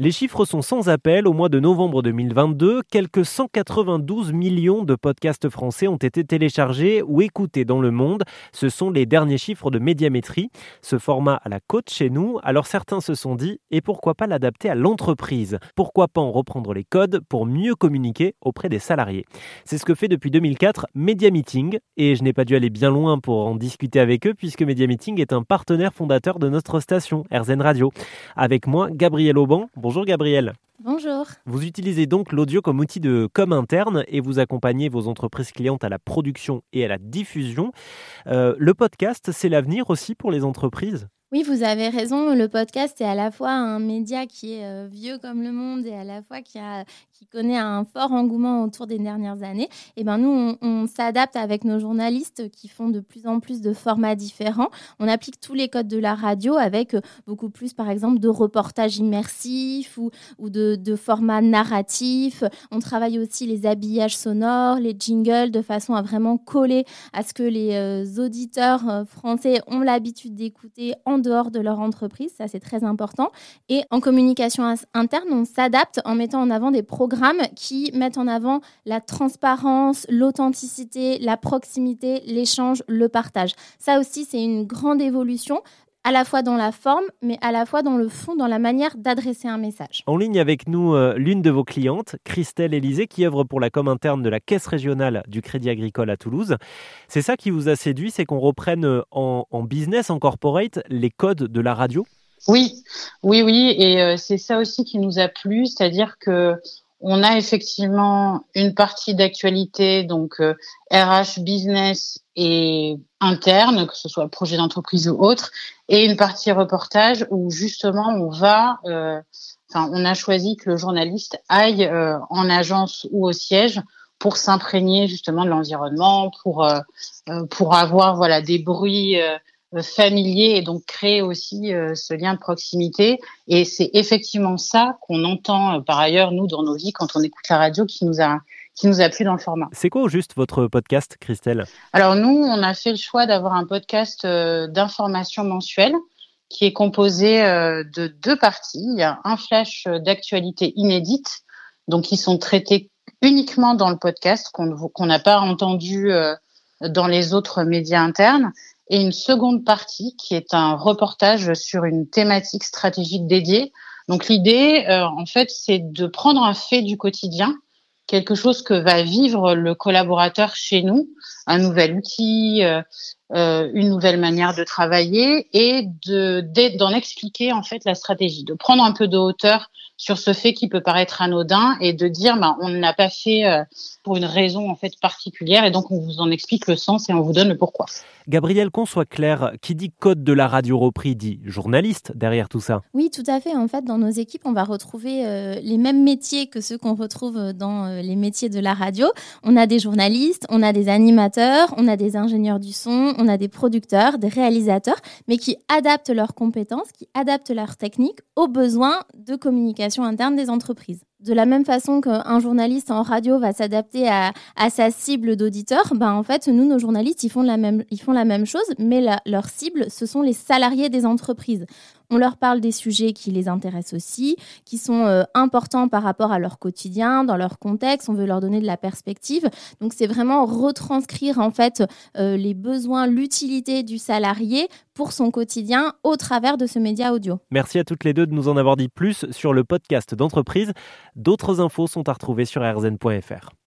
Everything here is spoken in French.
Les chiffres sont sans appel. Au mois de novembre 2022, quelques 192 millions de podcasts français ont été téléchargés ou écoutés dans le monde. Ce sont les derniers chiffres de médiamétrie. Ce format à la côte chez nous, alors certains se sont dit, et pourquoi pas l'adapter à l'entreprise? Pourquoi pas en reprendre les codes pour mieux communiquer auprès des salariés? C'est ce que fait depuis 2004 Media Meeting, et je n'ai pas dû aller bien loin pour en discuter avec eux, puisque Media Meeting est un partenaire fondateur de notre station, RZN Radio. Avec moi, Gabriel Auban. Bonjour Gabriel. Bonjour. Vous utilisez donc l'audio comme outil de com interne et vous accompagnez vos entreprises clientes à la production et à la diffusion. Euh, le podcast, c'est l'avenir aussi pour les entreprises? Oui, vous avez raison. Le podcast est à la fois un média qui est euh, vieux comme le monde et à la fois qui, a, qui connaît un fort engouement autour des dernières années. Et eh ben nous, on, s'adapte avec nos journalistes qui font de plus en plus de formats différents. On applique tous les codes de la radio avec euh, beaucoup plus, par exemple, de reportages immersifs ou, ou de, formats narratifs. On travaille aussi les habillages sonores, les jingles, de façon à vraiment coller à ce que les euh, auditeurs français ont l'habitude d'écouter en dehors de leur entreprise, ça c'est très important. Et en communication interne, on s'adapte en mettant en avant des programmes qui mettent en avant la transparence, l'authenticité, la proximité, l'échange, le partage. Ça aussi, c'est une grande évolution à la fois dans la forme, mais à la fois dans le fond, dans la manière d'adresser un message. En ligne avec nous, euh, l'une de vos clientes, Christelle Élysée, qui œuvre pour la com interne de la Caisse régionale du Crédit Agricole à Toulouse. C'est ça qui vous a séduit, c'est qu'on reprenne euh, en, business, en corporate, les codes de la radio? Oui, oui, oui, et euh, c'est ça aussi qui nous a plu, c'est-à-dire que on a effectivement une partie d'actualité, donc RH, business et interne, que ce soit projet d'entreprise ou autre, et une partie reportage où justement on va, euh, on a choisi que le journaliste aille euh, en agence ou au siège pour s'imprégner justement de l'environnement, pour euh, pour avoir voilà des bruits familiers et donc créer aussi ce lien de proximité. Et c'est effectivement ça qu'on entend par ailleurs nous dans nos vies quand on écoute la radio qui nous a qui nous a plu dans le format. C'est quoi au juste votre podcast, Christelle? Alors nous, on a fait le choix d'avoir un podcast euh, d'information mensuelle qui est composé euh, de deux parties. Il y a un flash d'actualité inédite, donc qui sont traités uniquement dans le podcast, qu'on n'a pas entendu euh, dans les autres médias internes, et une seconde partie qui est un reportage sur une thématique stratégique dédiée. Donc l'idée, en fait, c'est de prendre un fait du quotidien quelque chose que va vivre le collaborateur chez nous, un nouvel outil, euh, euh, une nouvelle manière de travailler et de d'en expliquer en fait la stratégie, de prendre un peu de hauteur sur ce fait qui peut paraître anodin et de dire bah, on ne l'a pas fait euh, pour une raison en fait particulière et donc on vous en explique le sens et on vous donne le pourquoi. Gabriel, qu'on soit clair, qui dit code de la radio repris dit journaliste derrière tout ça Oui, tout à fait. En fait, dans nos équipes, on va retrouver euh, les mêmes métiers que ceux qu'on retrouve dans euh, les métiers de la radio. On a des journalistes, on a des animateurs, on a des ingénieurs du son, on a des producteurs, des réalisateurs, mais qui adaptent leurs compétences, qui adaptent leurs techniques aux besoins de communication interne des entreprises. De la même façon qu'un journaliste en radio va s'adapter à, sa cible d'auditeur, ben en fait, nous, nos journalistes, ils font la même, ils font la même chose, mais leur cible, ce sont les salariés des entreprises. On leur parle des sujets qui les intéressent aussi, qui sont euh, importants par rapport à leur quotidien, dans leur contexte. On veut leur donner de la perspective. Donc, c'est vraiment retranscrire en fait euh, les besoins, l'utilité du salarié pour son quotidien au travers de ce média audio. Merci à toutes les deux de nous en avoir dit plus sur le podcast d'entreprise. D'autres infos sont à retrouver sur rzn.fr.